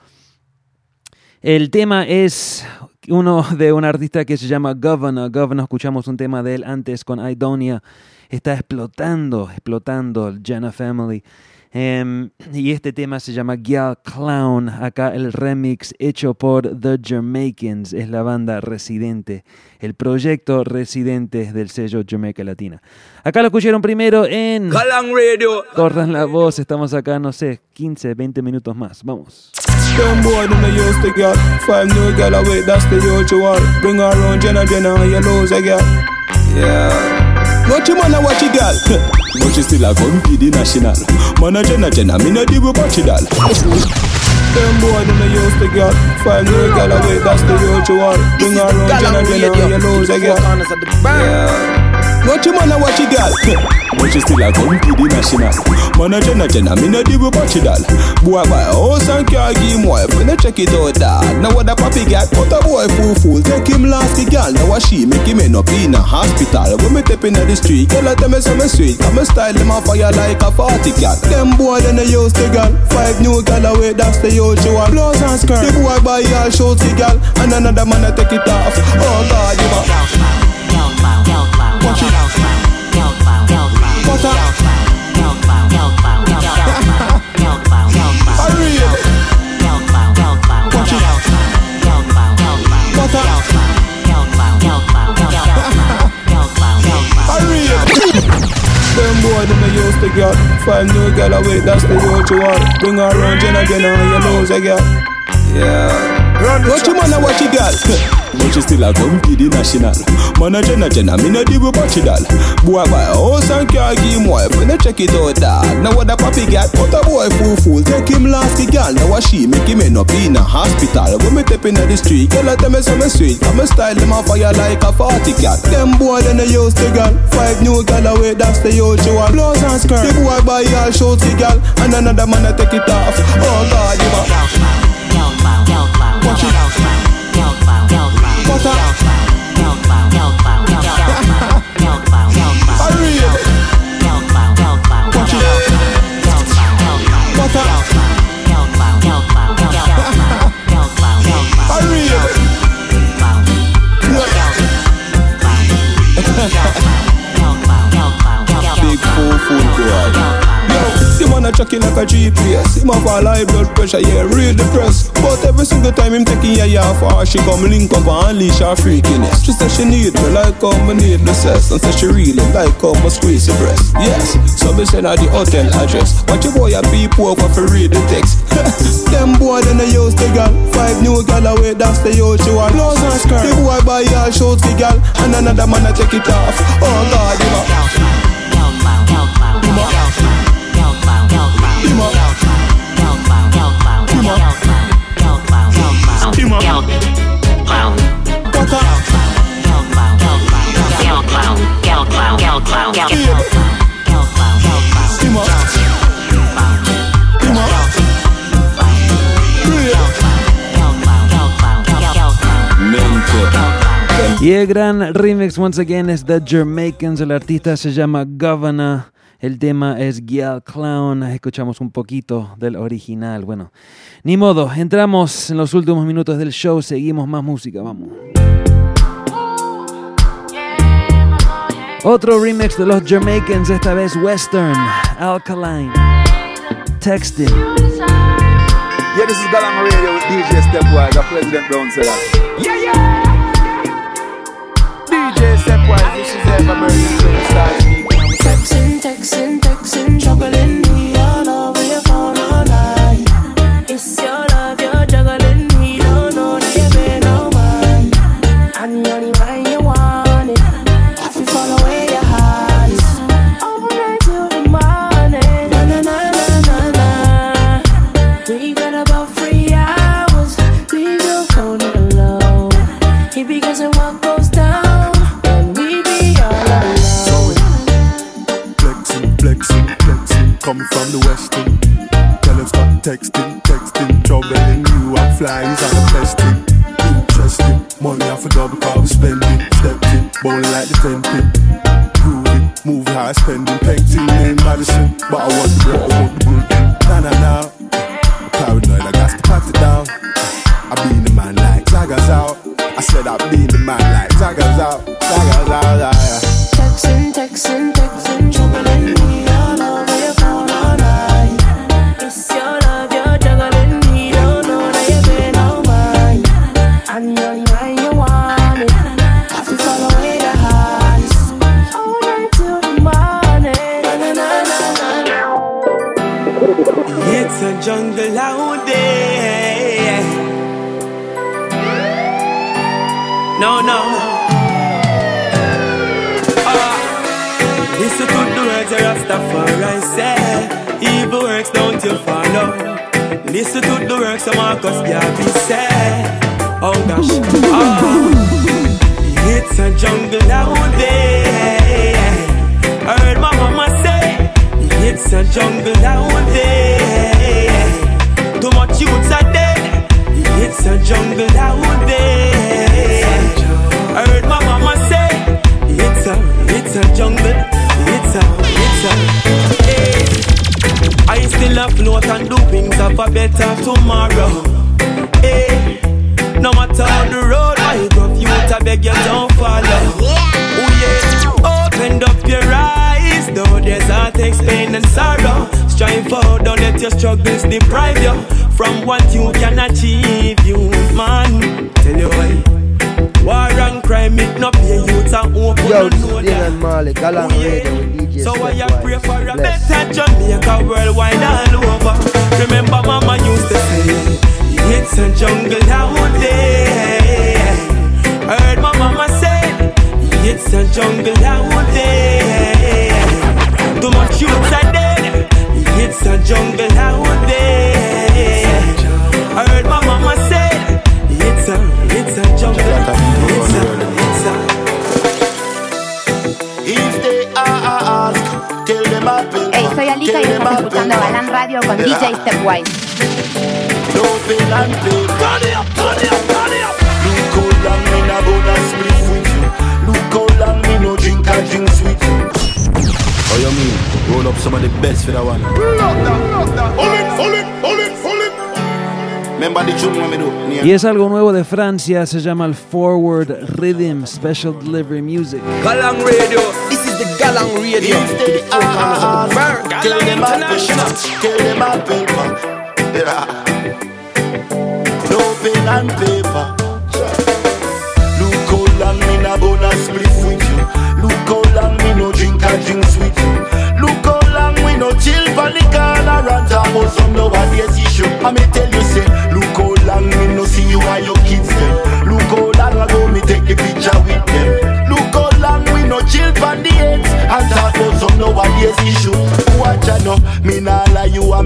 El tema es uno de un artista que se llama Governor. Governor, escuchamos un tema de él antes con Idonia. Está explotando, explotando el Jana Family. Em, y este tema se llama Gyal Clown. Acá el remix hecho por The Jamaicans es la banda residente, el proyecto residente del sello Jamaica Latina. Acá lo escucharon primero en Galang Radio. Cortan la voz, estamos acá, no sé, 15, 20 minutos más. Vamos. Them boy them the used to get Five new gal away, that's the usual Bring her around Jenna Jenna you lose a gal Yeah Watch your man and watch your gal But she still a compete the national. Man a Jenna Jenna, me no deal with Portugal them boy, them they used to get Five new gal away, that's the usual Bring her around Jenna Jenna and you lose a gal Yeah watch your man and watch your girl. But she still a come to the national. Man a Jenna Jenna, me no deal with Portugal. Boy buy a house and car give him wife. When you check it out, dad. Now what the papi got? Put a boy fool fool. Take him last the girl. Now what she make him end up in a hospital. When me step in the street, girl I tell me some sweet. Come style them on fire like a party cat. Them boy then they use the girl. Five new girl away, that's the usual. Blouse and skirt. The boy buy all shorts the girl, and another man I take it off. Oh God, you a. Watch it. Butter. Them boy, them they used to get. Five new gal away, that's the usual Bring her around, Jenna, Jenna, you know, say, girl Yeah Watch your man and watch your girl But she still a come to the national. Man a Jenna Jenna, me no deal with Portugal Boy buy a house and car give him wife. When you check it out dad Now what the papi got? Put a boy fool fool Take him last the girl Now what she make him end up in a hospital? When me step in the street Girl I tell me some sweet. Come style them on fire like a party cat Them boy then they use the girl Five new girl away that's the usual Blouse and skirt The boy buy all shorts the girl And another man I take it off. Oh God you a Watch it. A chucking like a GPS Him have a high blood pressure, yeah, real depressed. But every single time him taking ya yeah for her She come link up and unleash her freakiness. She say she need me like how me need the sex And say she really like how me squeeze her breast. Yes, so me send her the hotel address. Watch your boy a be over for read the text. Them boy then they use the gal. Five new gal away, that's the usual Blouse and skirt. The boy buy all shorts the gal. And another man a take it off. Oh God, you know Y el gran remix, once again, es The Jamaicans. El artista se llama Govana. El tema es Gyal Clown. Escuchamos un poquito del original. Bueno, ni modo. Entramos en los últimos minutos del show. Seguimos más música. Vamos. Otro remix de los Jamaicans, esta vez Western, Alkaline, Texting. Yeah, this is Galang Radio with DJ Stepwise, a President Brown said that. Yeah, yeah! DJ Stepwise, this is Eva Burton, Texting, texting, things of a better tomorrow. Hey. No matter how the road might go, you I beg you don't follow. Oh yeah, open up your eyes, though there's heartache, pain and sorrow. Strive for, don't let your struggles deprive you from what you can achieve, you man. Tell you why. War and crime, it no pay youth and open Yo, no know Dylan that. Malik, Galang oh, Radio with DJ So I Stepwise. pray for a Bless. better Jamaica worldwide all Y es algo nuevo de Francia, se llama el Forward Rhythm Special Delivery Music. Galang Radio, this is the Galang Radio. If they ask, tell them I will. Tell them I will. Yeah. No pen and paper. Look how long me na gonna split the corner and about some nowadays issue. I me tell you say, look how long me no see you and your kids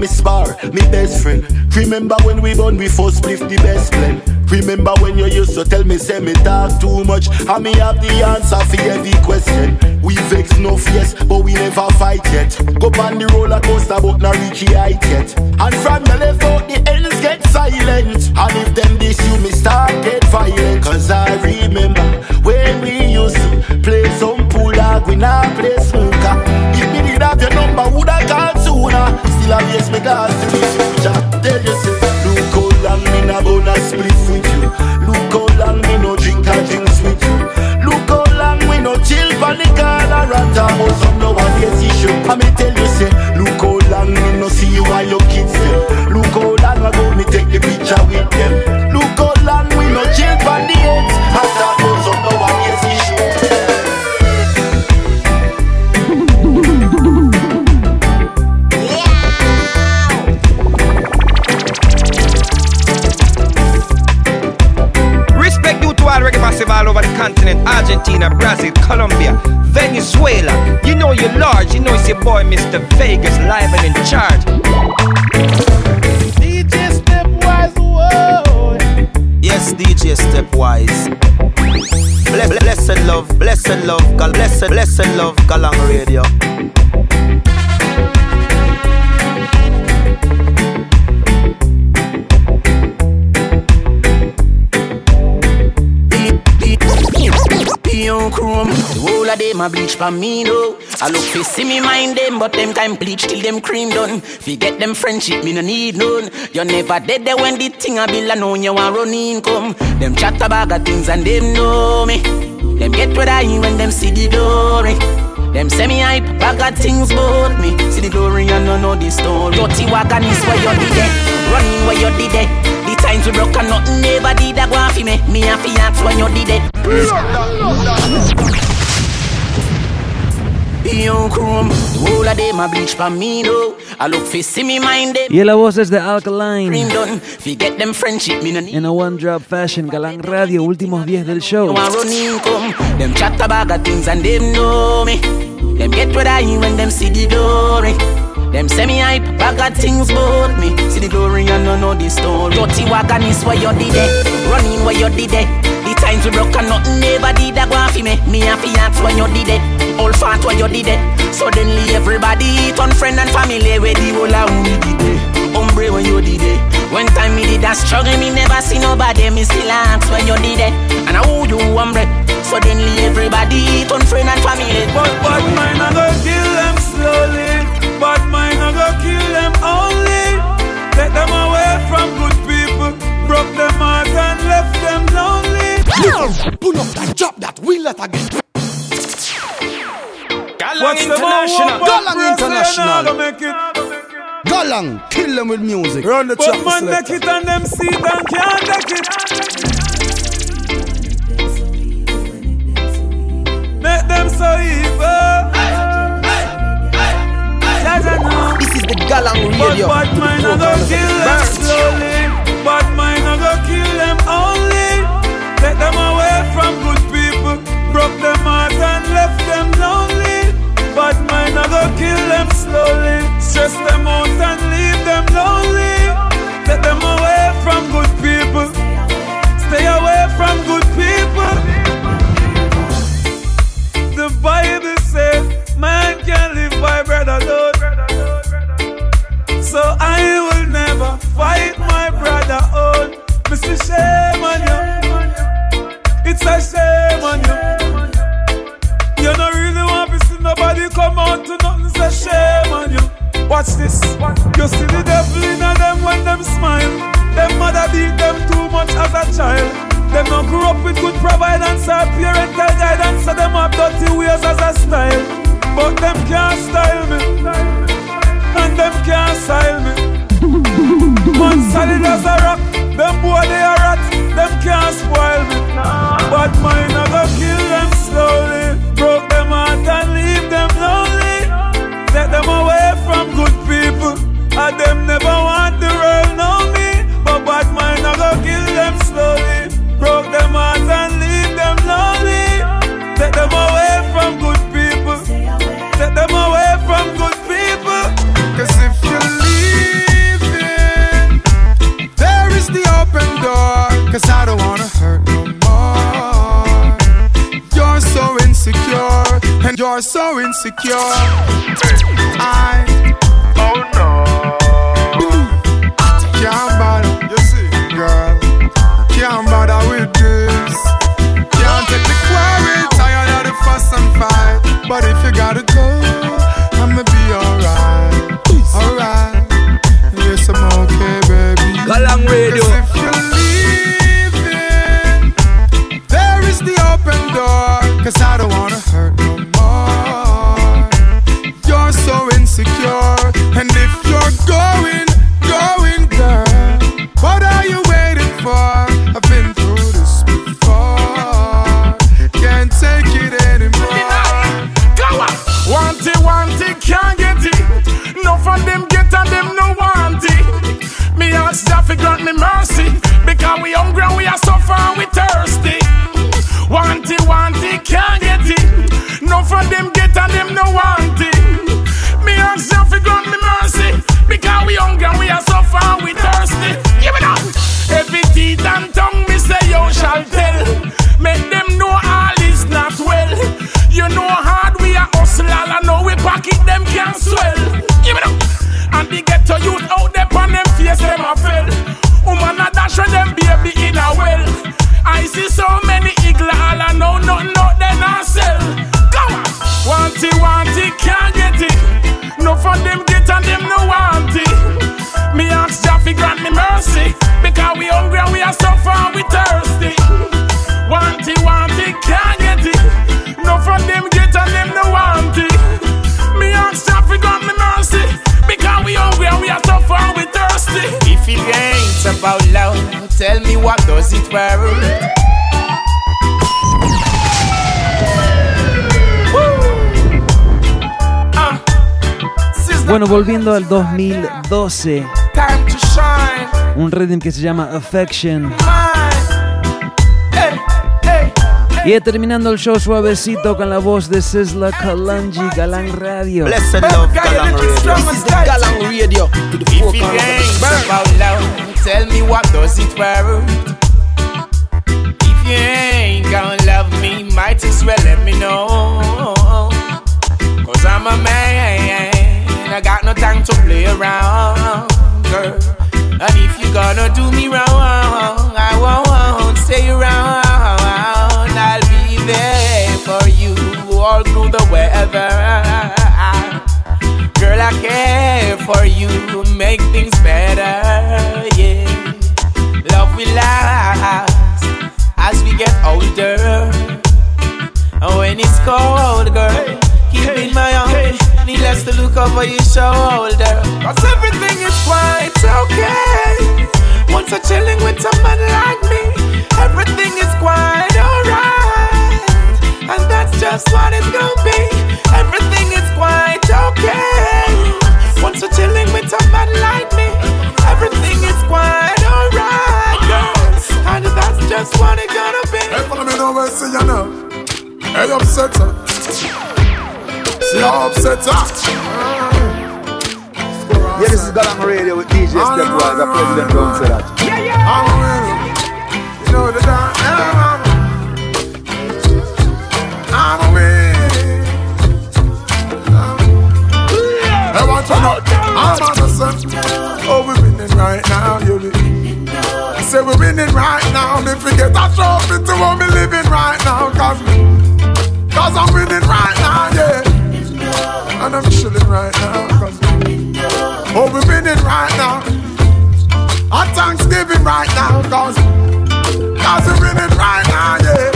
me spar, me best friend. Remember when we born we first split the best blend. Remember when you used to tell me say me talk too much and me have the answer for every question. We vex no yes, but we never fight yet. Go on the roller coaster but not reach the height yet. And from the left out the ends get silent. And if them this you me start get violent. Cause I remember when we used to play some pool dog, we now play snooker. If me did have your number, would I call sooner? Still I yes me the future. Tell you say, look how long me na gonna split with you. Look how long me no drink and drink sweet you. Look how long we no chill for the corner and talk about some no one gets issue. I me tell you say, look how long me no see you and your kids them. Look how long ago me take the picture with them. The Argentina, Brazil, Colombia, Venezuela. You know you're large, you know it's your boy Mr. Vegas live and in charge. DJ Stepwise, whoa. Yes, DJ Stepwise. Bless, blessed love, blessed love, gal, blessed, blessed love, Galang Radio. Chrome, the whole of them a bleach for me no. I look fi see me mind them, but them time bleach till them cream done. Fi get them friendship, me no need none. You never dead there when the thing a bill and know you want run income. Them chat about of things and them know me. Them get what I when them see the glory. Them semi hype bag of things about me. See the glory and no know the story. Dirty wagon is where you did it, running where you did it. Times we broke and nothing never did that go off me. Me have to ask when you did it. Beyond chrome, the whole of them a bleach for me though. I look fi see me mind them. Y la voz es de Alkaline. Cream done, forget them friendship, me no need. En a One Drop Fashion, Galang Radio, últimos 10 del show. No one run income. Them chat about things and them know me. Them get what I when them see the glory. Them semi hype, I got things about me. See the glory and no know the story. Dirty wagon is where you did it. Running where you did it. The times we broke and nothing never did that go off me. Me and fi ask when you did it. All fat where you did it. Suddenly everybody turn friend and family where the whole of we did it. Hombre when you did it. When time me did that struggle, me never see nobody. Me still ask when you did it. And I who you hombre. Suddenly everybody turn friend and family. But bad mind I go kill them slowly. Bad mind go kill them only. Take them away from good people. Broke them heart and left them lonely. Pull up that job that we let again. What's the International. Galang International. Go make it. Galang, kill them with music. Run the But man make it and them see it and can't take it. Make them so evil. This is the Galang But Radio. bad mind I go kill them slowly. I go kill them only. Take them away from good people. Broke them heart and left them lonely. I go kill them slowly. Stress them out and leave them lonely. Volviendo al 2012, Time to shine. un rhythm que se llama Affection. Hey, hey. Y terminando el show suavecito con la voz de Sisla Kalanji Galang Radio. Blessed love, Galang Radio. This is the Galang Radio to the four If it corners of ain't the earth. about love, tell me what does it worth? If you ain't gonna love me, might as well let me know. Cause I'm a man, I got no time to play around, girl. And if you're gonna do me wrong, I won't stay around. I'll be there for you all through the weather. Girl, I care for you, make things better, yeah. Love will last as we get older. And when it's cold, girl, keep in my arms. Needless to look over your shoulder. Cause everything is quite okay. Once you're chilling with someone like me, everything is quite alright. And that's just what it's gonna be. Everything is quite okay. Once you're chilling with someone like me, everything is quite alright, girl. And that's just what it's gonna be. Hey, follow me now, where see you now. Hey, upset. See how upset her. Yeah, this is Galang Radio with DJ Stepwise. The president don't say that. I'm a. Oh, you know the dance. I'm a winner. Hey, watch out now. I'm innocent. Oh, we're winning right now, you be. Say we're winning right now. If we get a trophy to what we living right now, cause, cause I'm winning right now, yeah. And I'm chilling right now, cause, oh, we're winning right now. Our Thanksgiving right now, cause, cause we're winning right now, yeah.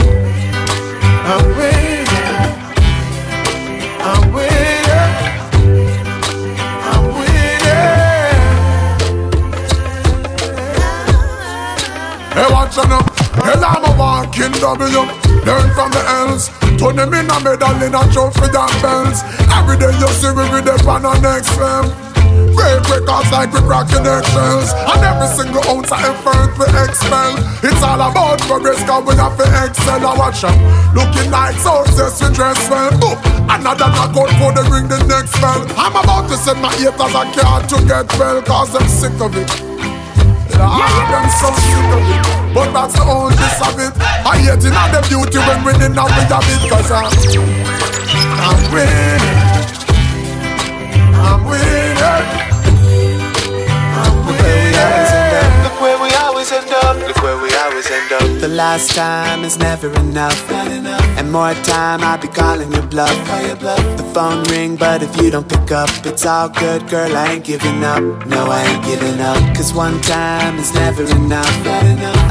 I'm winning. I'm winning. I'm winning. Hey, watch out now. Hell, I'm a walking W. Learn from the L's. Turn them in a medal in a trophy and bells. Every day you see we with them on next film. Break records like we rocking eggshells. And every single ounce of effort we expel. It's all about progress, cause we have to excel. I watch them. Looking like success, we dress well. Ooh, another knockout for the ring the next bell. I'm about to send my haters a card to get well, cause I'm sick of it. Lord, ah, them so sick of. But that's the only gist of it. I hate in all the beauty when winning now we have it, cause I'm, I'm winning. I'm winning. I'm winning. Look where we always end up. Look where we always end up. The last time is never enough. And more time I'll be calling your bluff. Call your bluff. The phone ring, but if you don't pick up, it's all good, girl. I ain't giving up. No, I ain't giving up. Cause one time is never enough.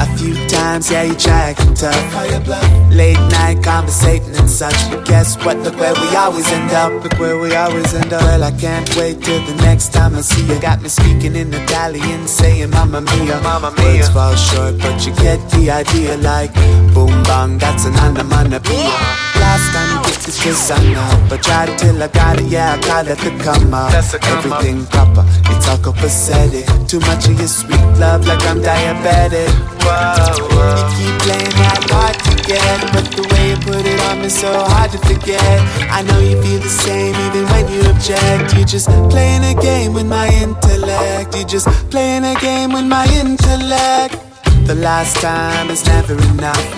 A few times, yeah, you try acting tough. Late night conversating and such. But guess what? Look where we always end up. Look where we always end up. Well, I can't wait till the next time I see you. Got me speaking in Italian, saying Mamma Mia. Mamma Mia. Words fall short, but you get the idea. Like boom bang, that's an onomatopoeia. Last time you get this kiss, I know. But tried till I got it, yeah, I call it the come up. That's a come up. Everything proper, it's all copacetic. Too much of your sweet love, like I'm diabetic. Whoa, whoa. You keep playing that hard to get, but the way you put it on me so hard to forget. I know you feel the same even when you object. You just playing a game with my intellect. You just playing a game with my intellect. The last time is never enough.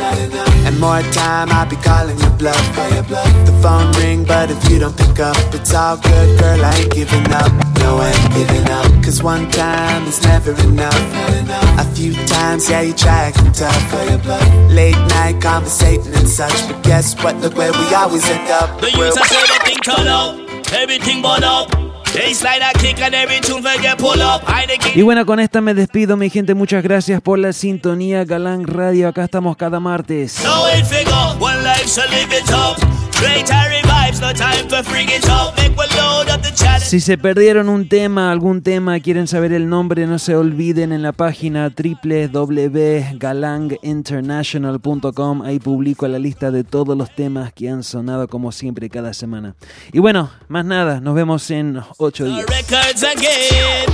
And more time I'll be calling your bluff. The phone ring, but if you don't pick up, it's all good, girl. I ain't giving up. No, I ain't giving up. Cause one time is never enough. A few times, yeah, you try acting tough. Late night conversating and such. But guess what? Look where we always end up. The youths I say everything turn up, everything burn up. Y bueno, con esta me despido, mi gente. Muchas gracias por la sintonía. Galán Radio, acá estamos cada martes. Si se perdieron un tema, algún tema, quieren saber el nombre, no se olviden en la página www.galanginternational.com. Ahí publico la lista de todos los temas que han sonado como siempre cada semana. Y bueno, más nada, nos vemos en 8 días. Records again.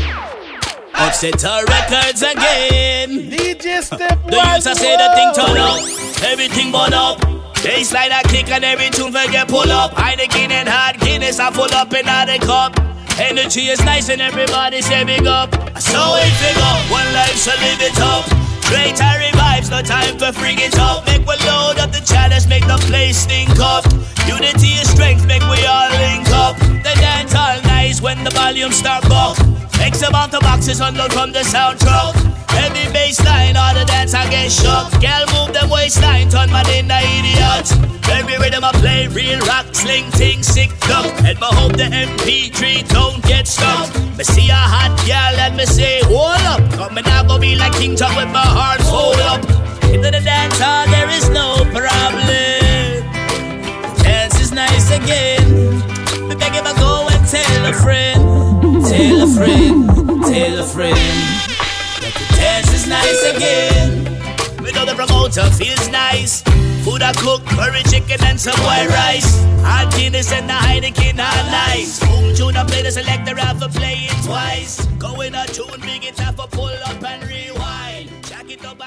Upset our records again. DJ Step The youths I say the thing turn up, everything burn up. Baseline a kick and every tune for get pull up. Heineken and hard Guinness I full up in the cup. Energy is nice and everybody say big up. So if it figure, one life so live it up. Straight Harry no time for freak it up. Make we load up the chalice, make the place stink up. Unity is strength, make we all link up. The dance all nice when the volume start buck. X amount of boxes unload from the sound truck. Heavy bass line, all the dance I get shook. Girl move them waistline, turn my in the idiot. Every rhythm I play, real rock, sling, ting, sick duck. And my hope the MP3 don't get stuck. Me see a hot girl and me say, hold up. Come and I go be like King Tut with my heart fold up. Into the dance hall, there is no problem. Dance is nice again. Me beg him, I go and tell a friend. Tell a friend, tell a friend. The dance is nice again. We know the promoter feels nice. Food I cook, curry chicken and some white rice. Hot Guinness and the Heineken are nice. Boom tune I play the selector, have to play it twice. Go in a tune, big it have pull up and rewind. Jack it up